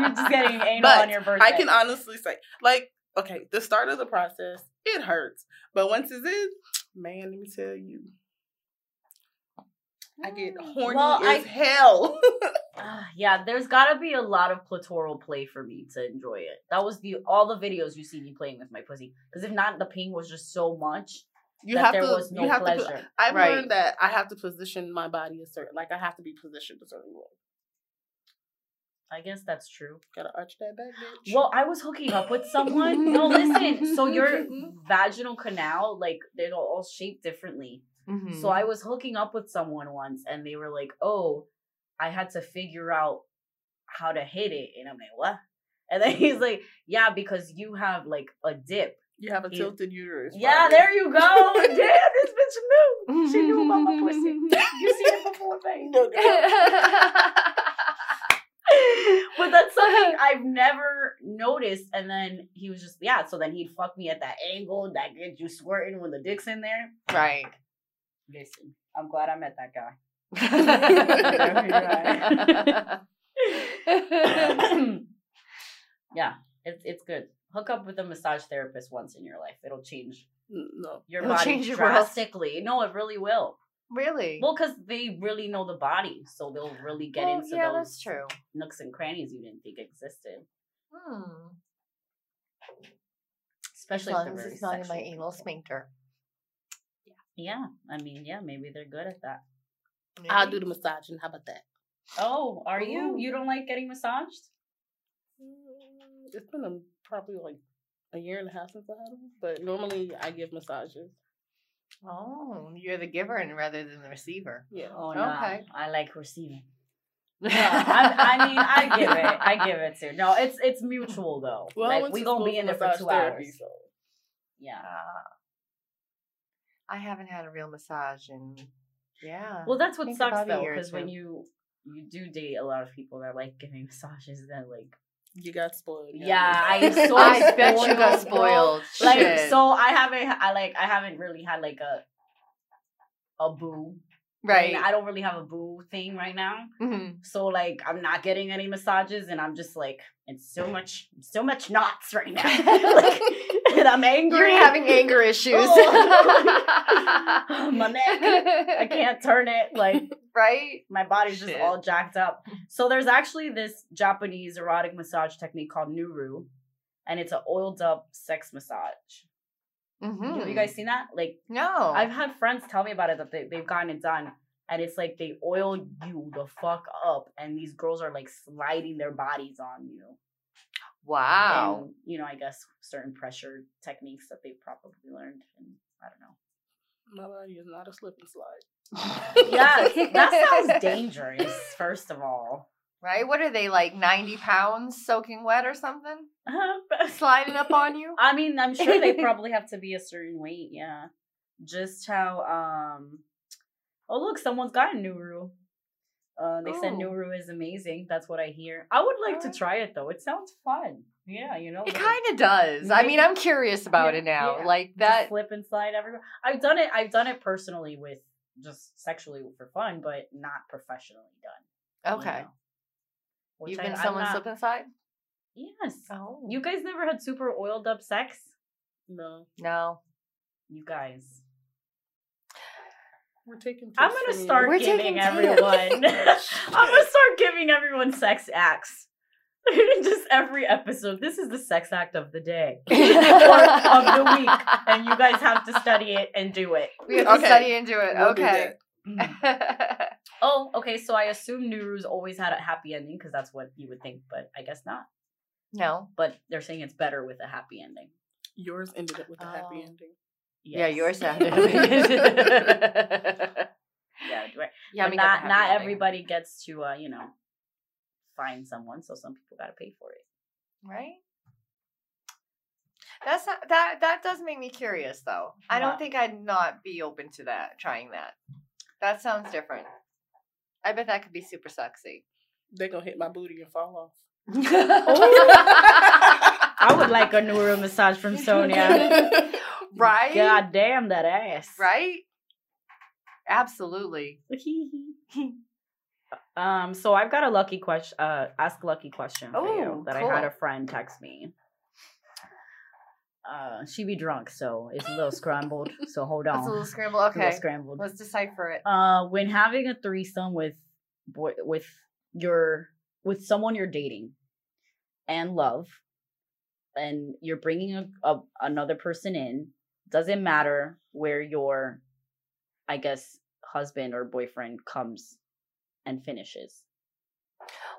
You're just getting anal But on your birthday. I can honestly say, like, okay, the start of the process, it hurts. But once it's in, man, let me tell you, I get horny Well, as I- hell. Ah, yeah, there's got to be a lot of clitoral play for me to enjoy it. That was the all the videos you see me playing with my pussy. Because if not, the pain was just so much you that have there to. was no you have pleasure. to. I've Right. learned that I have to position my body a certain, like I have to be positioned a certain way. I guess that's true. Gotta arch that back, bitch. Well, I was hooking up with someone. No, listen. So your vaginal canal, like they're all shaped differently. Mhm. So I was hooking up with someone once, and they were like, "Oh, I had to figure out how to hit it," and I'm like, "What?" And then he's like, "Yeah, because you have like a dip." You have a tilted uterus. Yeah, there you go. Damn, this bitch knew. She knew about my pussy. You see it before, babe. No, but that's something I've never noticed. And then he was just, yeah. So then he'd fuck me at that angle that gets you squirting when the dick's in there. right. Listen, I'm glad I met that guy. yeah, it's it's good. Hook up with a massage therapist once in your life. It'll change no. your It'll body change your world. drastically. No, it really will. really? Well, because they really know the body, so they'll really get Well, into yeah, those that's true. nooks and crannies you didn't think existed. Hmm. Especially if long they're as it's not in my sexual anal people. sphincter. Yeah, I mean, yeah, maybe they're good at that. I'll do the massaging. How about that? Oh, are you? Ooh. You don't like getting massaged? Mm, It's been a, probably like a year and a half since I had them, but normally I give massages. Oh, you're the giver and rather than the receiver. Yeah. Oh, no. Okay. I like receiving. No, I, I mean, I give it. I give it too. No, it's it's mutual though. Well, like we to gonna be in there for two therapy, hours. so Yeah. Ah. I haven't had a real massage in yeah. Well, that's what think sucks about a though, because when you you do date a lot of people that like giving massages, that like you got spoiled. Yeah, I so I bet you got spoiled, bro. like Shit. so I haven't I like I haven't really had like a a boo. right. And I don't really have a boo thing right now. Mhm. So like I'm not getting any massages and I'm just like it's so much so much knots right now. like, and I'm angry. You're having anger issues. Oh. My neck. I can't turn it. Like Right? my body's just all jacked up. So there's actually this Japanese erotic massage technique called Nuru, and it's an oiled up sex massage. Mm-hmm. Have you guys seen that? Like No. I've had friends tell me about it that they, they've gotten it done. And it's like they oil you the fuck up, and these girls are like sliding their bodies on you. wow. And, you know, I guess certain pressure techniques that they've probably learned. And I don't know. My body is not a slip and slide. Yeah, that sounds dangerous, first of all. Right? What are they like 90 pounds soaking wet or something? Uh, Sliding up on you? I mean, I'm sure they probably have to be a certain weight, yeah. Just how um Oh look, someone's got a Nuru. Uh they said Oh. Nuru is amazing. That's what I hear. I would like to try it though. It sounds fun. Yeah, you know. It kind of does. I mean, I'm curious about Yeah, it now. yeah. Like just that. flip and slide everywhere. I've done it I've done it personally with just sexually for fun, but not professionally done. you Okay. know. Which You've I- been I'm someone's not- slip inside? Yes. Oh. You guys never had super oiled up sex? No, No. You guys. we're taking. I'm gonna from start We're giving everyone. I'm gonna start giving everyone sex acts. Just every episode. This is the sex act of the day or of the week, and you guys have to study it and do it. We have to study and do it. We'll do okay. that. oh, okay. So I assume Nuru's always had a happy ending because that's what you would think, but I guess not. no. But they're saying it's better with a happy ending. Yours ended up with a happy Oh. ending. Yeah, Yes. yours sounded. Yeah, right. yeah, but not not everybody gets to uh, you know find someone, so some people got to pay for it. right? That's not that. That does make me curious, though. I don't think I'd not be open to that. Trying that. That sounds different. I bet that could be super sexy. They're gonna hit my booty and fall off. I would like a Nuru massage from Sonia. right? God damn that ass. Right? Absolutely. Um, so I've got a lucky question. Uh, ask lucky question for you Oh, that I had a friend text me. Uh, she be drunk, so it's a little scrambled. So hold on, It's a little scrambled. A little Okay. scrambled. Let's decipher it. Uh, when having a threesome with boy with your with someone you're dating and love, and you're bringing a, a another person in, doesn't matter where your, I guess, husband or boyfriend comes and finishes.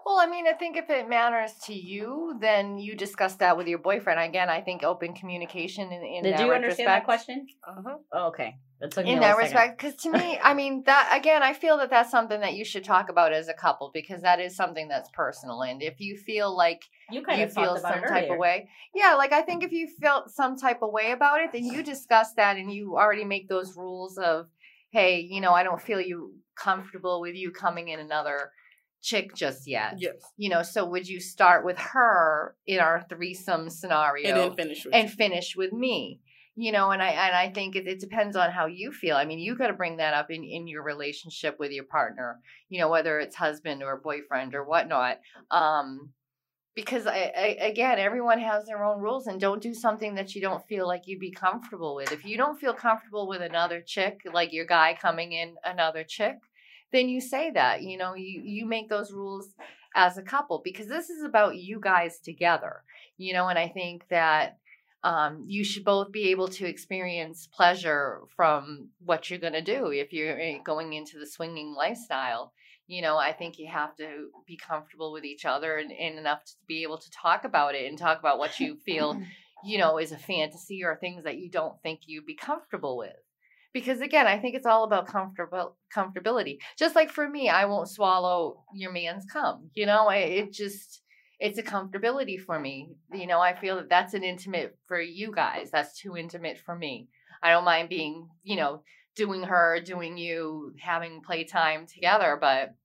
Well, I mean, I think if it matters to you, then you discuss that with your boyfriend. Again, I think open communication in, in Did that you understand that question? Uh-huh. Oh, okay, in that respect because to me i mean that again i feel that that's something that you should talk about as a couple because that is something that's personal and if you feel like You kind you of feel some type of way yeah like i think if you felt some type of way about it then you discuss that and you already make those rules of hey you know i don't feel you comfortable with you coming in another chick just yet. Yes. you know so would you start with her in our threesome scenario And then finish with and finish with me you know and i and i think it, it depends on how you feel. I mean you got to bring that up in in your relationship with your partner you know whether it's husband or boyfriend or whatnot um because I, I again everyone has their own rules and don't do something that you don't feel like you'd be comfortable with. If you don't feel comfortable with another chick like your guy coming in another chick then you say that you know you you make those rules as a couple because this is about you guys together you know and i think that um, you should both be able to experience pleasure from what you're going to do if you're eh, going into the swinging lifestyle you know i think you have to be comfortable with each other and, and enough to be able to talk about it and talk about what you feel you know is a fantasy or things that you don't think you'd be comfortable with. Because again i think it's all about comfortable comfortability. Just like for me i won't swallow your man's cum you know? I, it just it's a comfortability for me. You know i feel that that's an intimate for you guys. That's too intimate for me. I don't mind being you know doing her doing you having playtime together but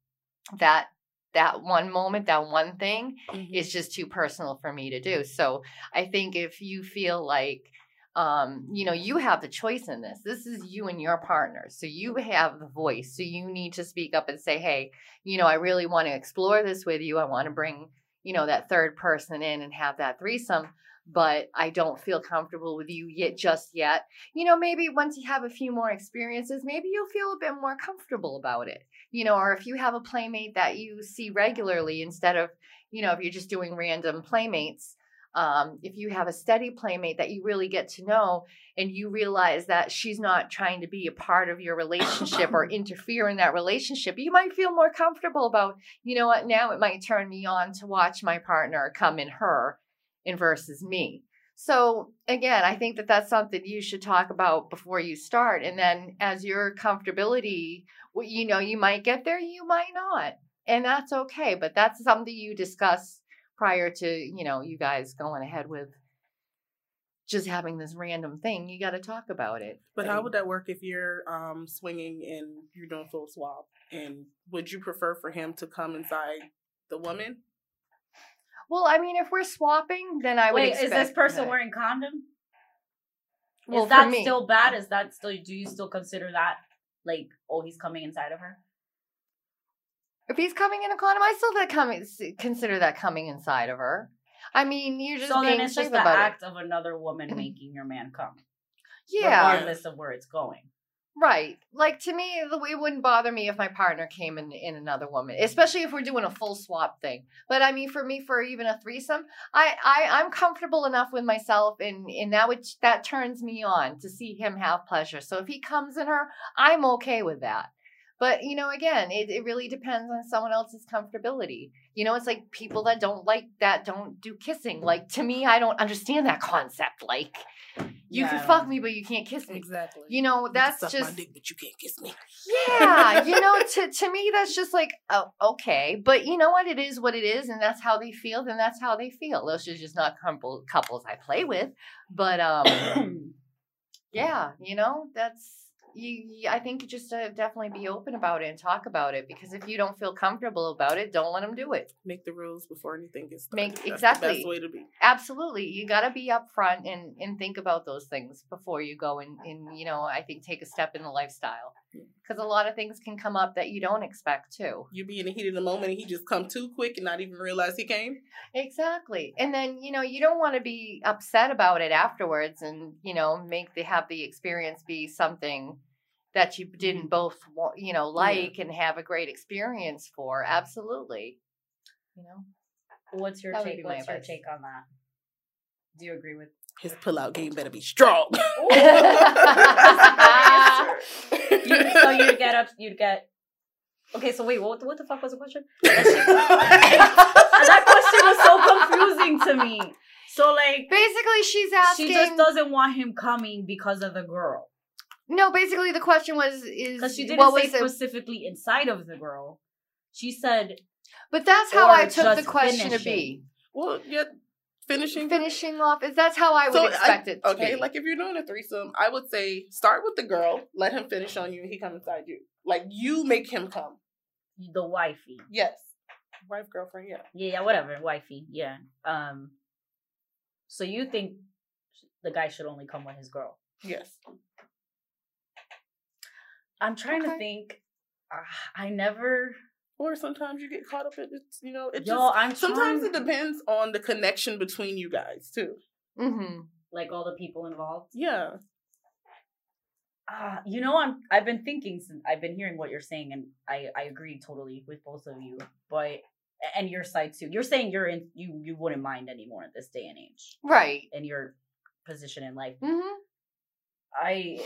that that one moment that one thing Mhm. is just too personal for me to do. So I think if you feel like um, you know, you have the choice in this. This is you and your partner. So you have the voice. So you need to speak up and say, hey, you know, I really want to explore this with you. I want to bring, you know, that third person in and have that threesome, but I don't feel comfortable with you yet just yet. You know, maybe once you have a few more experiences, maybe you'll feel a bit more comfortable about it. You know, or if you have a playmate that you see regularly instead of, you know, if you're just doing random playmates, um, if you have a steady playmate that you really get to know and you realize that she's not trying to be a part of your relationship or interfere in that relationship, you might feel more comfortable about, you know what, now it might turn me on to watch my partner come in her in versus me. So again, I think that that's something you should talk about before you start. And then as your comfortability, you know, you might get there, you might not. And that's okay. But that's something you discuss prior to, you know, you guys going ahead with just having this random thing. You got to talk about it. But how would that work if you're um swinging and you're doing full swap? And would you prefer for him to come inside the woman? Well, I mean, if we're swapping, then I would Wait, is this person that. wearing condom? Well, is that still bad? Is that still? Do you still consider that like, oh, he's coming inside of her? If he's coming in a condom, I still coming consider that coming inside of her. I mean, you're just so being then it's just the act of another woman making your man come. Yeah, regardless of where it's going. Right. Like to me, it wouldn't bother me if my partner came in in another woman, especially if we're doing a full swap thing. But I mean, for me, for even a threesome, I, I I'm comfortable enough with myself, and and now it that turns me on to see him have pleasure. So if he comes in her, I'm okay with that. But you know, again, it, it really depends on someone else's comfortability. You know, it's like people that don't like that don't do kissing. Like to me, I don't understand that concept. Like you Yeah, can fuck me, but you can't kiss me. Exactly. You know, You that's my just dick, but you can't kiss me. yeah. You know, to to me, that's just like oh, okay. But you know what? It is what it is, and that's how they feel. Then that's how they feel. Those are just not couple couples I play with. But um, yeah, you know, that's you, you I think just uh, definitely be open about it and talk about it because if you don't feel comfortable about it, don't let them do it. Make the rules before anything gets started. Make- That's the exactly. best way to be. Absolutely, you got to be upfront and and think about those things before you go and and you know I think take a step in the lifestyle. Because a lot of things can come up that you don't expect too. You be in the heat of the moment and he just come too quick and not even realize he came. Exactly. And then, you know, you don't want to be upset about it afterwards and, you know, make the have the experience be something that you didn't both want, you know, like and have a great experience for. Absolutely. You know. What's your That take? be my What's your advice. take on that? Do you agree with? His pullout game better be strong. You, so you'd get up. You'd get. Okay, so wait, what? What the fuck was the question? And that question was so confusing to me. So like, Basically, she's asking she just doesn't want him coming because of the girl. No, basically the question was is Because she didn't what say was it? specifically inside of the girl. She said But that's how I took the just question to be. well, yeah, finishing. Finishing off is that's how I would So, expect it to Okay, be. like if you're doing a threesome, I would say start with the girl, let him finish on you, he come inside you. Like you make him come. the wifey. Yes. Wife, girlfriend, yeah. Yeah, yeah, whatever, wifey. Yeah. Um. So you think the guy should only come with his girl? Yes. I'm trying to think. Uh, I never. Or sometimes you get caught up in it, you know, it Yo, just I'm sometimes trying- it depends on the connection between you guys too. mm-hmm. Like all the people involved. Yeah. Ah, you know, I'm. I've been thinking since I've been hearing what you're saying, and I I agree totally with both of you. But and your side too. You're saying you're in. You you wouldn't mind anymore at this day and age Right. in your position in life. Mm-hmm. I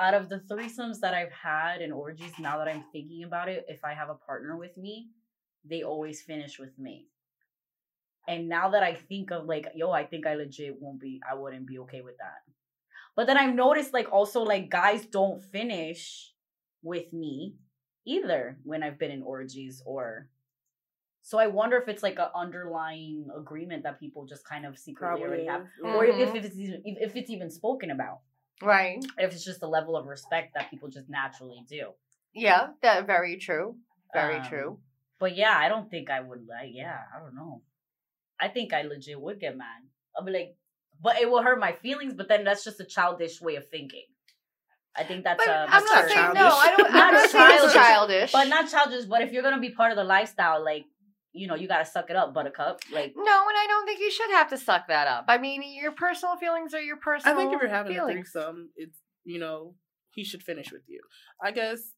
out of the threesomes that I've had and orgies, now that I'm thinking about it, if I have a partner with me, they always finish with me. And now that I think of like, yo, I think I legit won't be, I wouldn't be okay with that. But then I've noticed like also like guys don't finish with me either when I've been in orgies or so I wonder if it's like an underlying agreement that people just kind of secretly already have, or if, Mhm. if it's even, if it's even spoken about Right. if it's just a level of respect that people just naturally do. Yeah, that very true. Very Um, true. But yeah, I don't think I would like. Yeah, I don't know. I think I legit would get mad. I'll be like, but it will hurt my feelings. But then that's just a childish way of thinking. I think that's But a I'm not saying no. I don't. I'm Not not saying childish, childish. but not childish. But if you're gonna be part of the lifestyle, like you know, you gotta suck it up, Buttercup. Like No, and I don't think you should have to suck that up. I mean, your personal feelings are your personal I think if you're having feelings. a threesome, it's you know, he should finish with you. I guess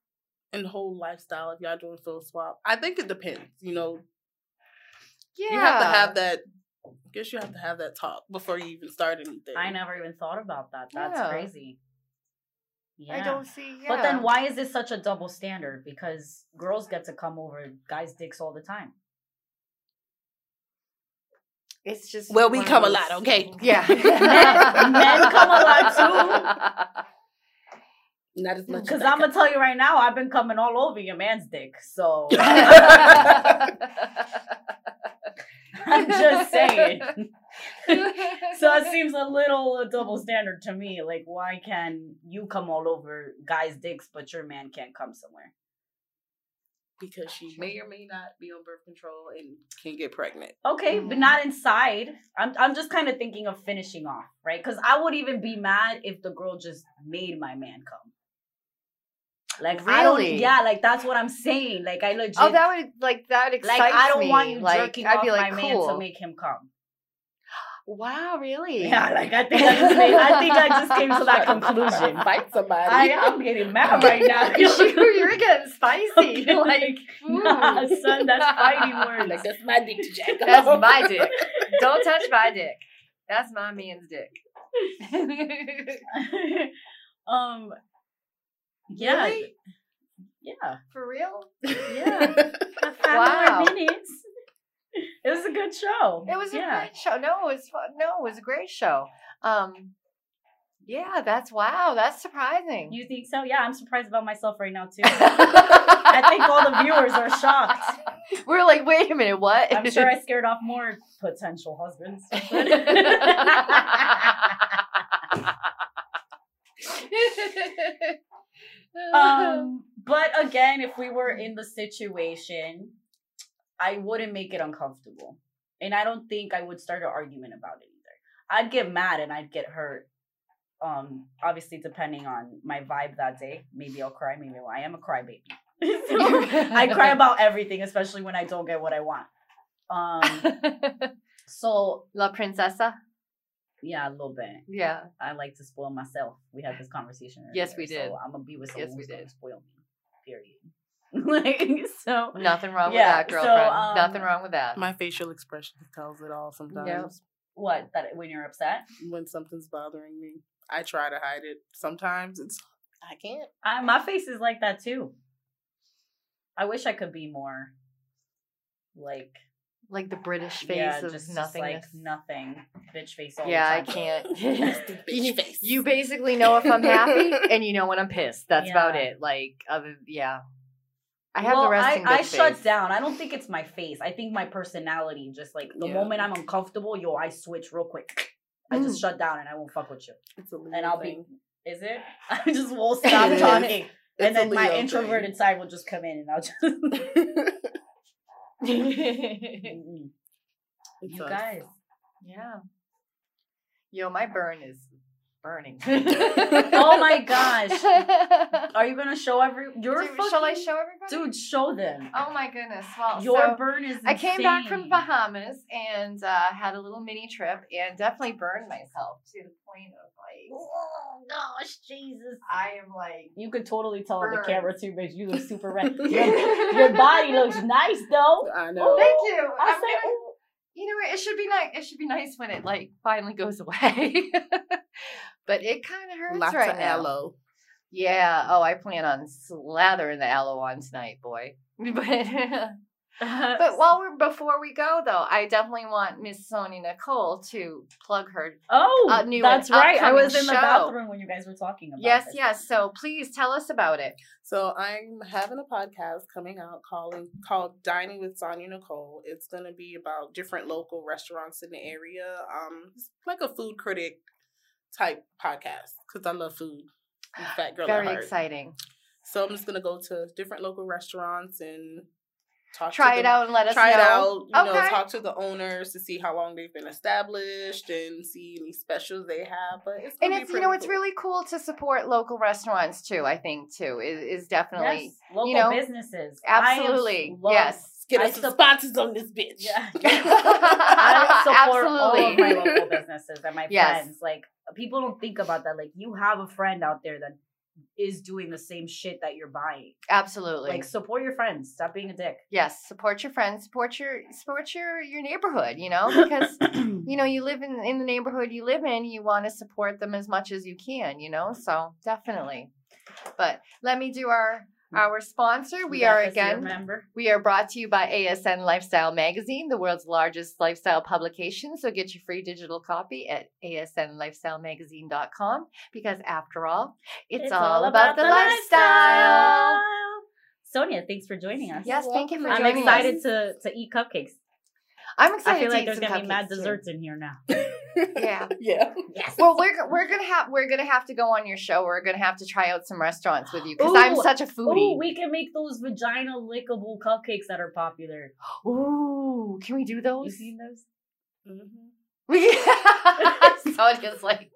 in the whole lifestyle, if y'all doing full swap, I think it depends. You know, yeah, you have to have that. I guess you have to have that talk before you even start anything. I never even thought about that. That's Yeah. crazy. Yeah. I don't see. Yeah. But then why is this such a double standard? Because girls get to come over guys' dicks all the time. It's just. Well, we one of come a lot, okay? Yeah. Men- men come a lot too. Not as much. Because I'm gonna tell you right now, I've been coming all over your man's dick. So I'm just saying. so it seems a little a double standard to me. Like, why can you come all over guys' dicks, but your man can't come somewhere? Because she may or may not be on birth control and can get pregnant. Okay, but Mhm. not inside. I'm I'm just kind of thinking of finishing off, right? Because I would even be mad if the girl just made my man come. Like I don't, Really? yeah, like that's what I'm saying. Like I legit, oh, that would like that excites like I don't me. want you like, jerking I'd off be like, my cool. man to make him come. Wow, really? Yeah, like I think I just made, I think I just came to that conclusion. Fight somebody. I am getting mad right now. you, you're getting spicy. Okay, like, nah, ooh. son, that's fighting words. like that's my dick to jack That's off. my dick. Don't touch my dick. That's my man's dick. um, yeah, Really? yeah, For real? yeah. Five Wow. more minutes. It was a good show. It was a yeah. great show. No, it was fun. No, it was a great show. Um, yeah, that's wow. That's surprising. You think so? Yeah, I'm surprised about myself right now too. I I think all the viewers are shocked. We're like, wait a minute, what? I'm sure I scared off more potential husbands. Um, but again, if we were in the situation, I wouldn't make it uncomfortable. And I don't think I would start an argument about it either. I'd get mad and I'd get hurt. Um, obviously depending on my vibe that day. Maybe I'll cry, maybe I am a crybaby. so I cry about everything, especially when I don't get what I want. Um so La Princesa. yeah, a little bit. Yeah. I like to spoil myself. We had this conversation. Yes, we did. So I'm gonna be with Yes, someone we who's gonna spoil me. Period. like so. Nothing wrong Yeah, with that, so, girlfriend. um, Nothing wrong with that. My facial expression tells it all sometimes. What that when you're upset? When something's bothering me, I try to hide it. Sometimes it's I can't. I, my face is like that too. I wish I could be more like like the British face yeah, of just, just nothingness. like nothing, bitch face all yeah, I the time. can't. Nasty bitch face. you basically know if I'm happy and you know when I'm pissed. That's about it. Like, other, yeah. I have well, the resting I, I bitch shut down. I don't think it's my face. I think my personality. Just like the Yeah. moment I'm uncomfortable, yo, I switch real quick. I just mm. shut down and I won't fuck with you. It's a Leo And I'll thing. be. Is it? I just won't stop It is. talking, It's and then my Leo introverted side will just come in, and I'll just. thing. You us. guys. yeah. Yo, my burn is burning. Oh my gosh. Are you gonna show every your Dude, fucking shall I show everybody? dude? Show them. Oh my goodness. Well, your so burn is. I came back from insane. Bahamas and uh, had a little mini trip and definitely burned myself to the point of like, Oh gosh, Jesus! I am like, You could totally tell on the camera too, bitch. You look super red. your, your body looks nice though. I know. Thank you. I I'm said, gonna- You know, it should be nice. It should be nice when it like finally goes away. but it kind of hurts Lots right of now. aloe. Yeah. Oh, I plan on slathering the aloe on tonight, boy. But but while we're before we go though, I definitely want Miss Sonia Nicole to plug her. oh, a new that's right. I was in the show. bathroom when you guys were talking about it. Yes, this. yes. So please tell us about it. So I'm having a podcast coming out calling called Dining with Sonia Nicole. It's gonna be about different local restaurants in the area. Um, it's like a food critic type podcast because I love food. Fat girl at Very heart. exciting. So I'm just gonna go to different local restaurants and talk. Try to it the, out and let us Try know. it out. You know, Okay. talk to the owners to see how long they've been established and see any specials they have. But it's And it's you know pretty it's really cool to support local restaurants too. I think too is, is definitely Yes, local you know, businesses. Absolutely love- yes. Get us some sup- sponsors on this bitch. Yeah. I support all of my local businesses and my Yes. friends. Like people don't think about that. Like you have a friend out there that is doing the same shit that you're buying. Absolutely. Like support your friends. Stop being a dick. yes, support your friends, support your support your your neighborhood, you know, because you know, you live in in the neighborhood you live in, you want to support them as much as you can, you know? So, definitely. But let me do our Mm-hmm. our sponsor. We are again. We are brought to you by ASN Lifestyle Magazine, the world's largest lifestyle publication. So get your free digital copy at asnlifestylemagazine.com because after all, it's, all, about, the, lifestyle. Sonia, thanks for joining us. Yes, thank you for I'm joining excited us. to to eat cupcakes. I'm excited. I feel to like eat there's gonna be mad cupcakes, too. desserts in here now. Yeah. yeah. Yes. Well, we're we're gonna have we're gonna have to go on your show. We're gonna have to try out some restaurants with you because I'm such a foodie. Ooh, we can make those vagina lickable cupcakes that are popular. Ooh, can we do those? You those? seen those? Mm-hmm. We Sonia's like,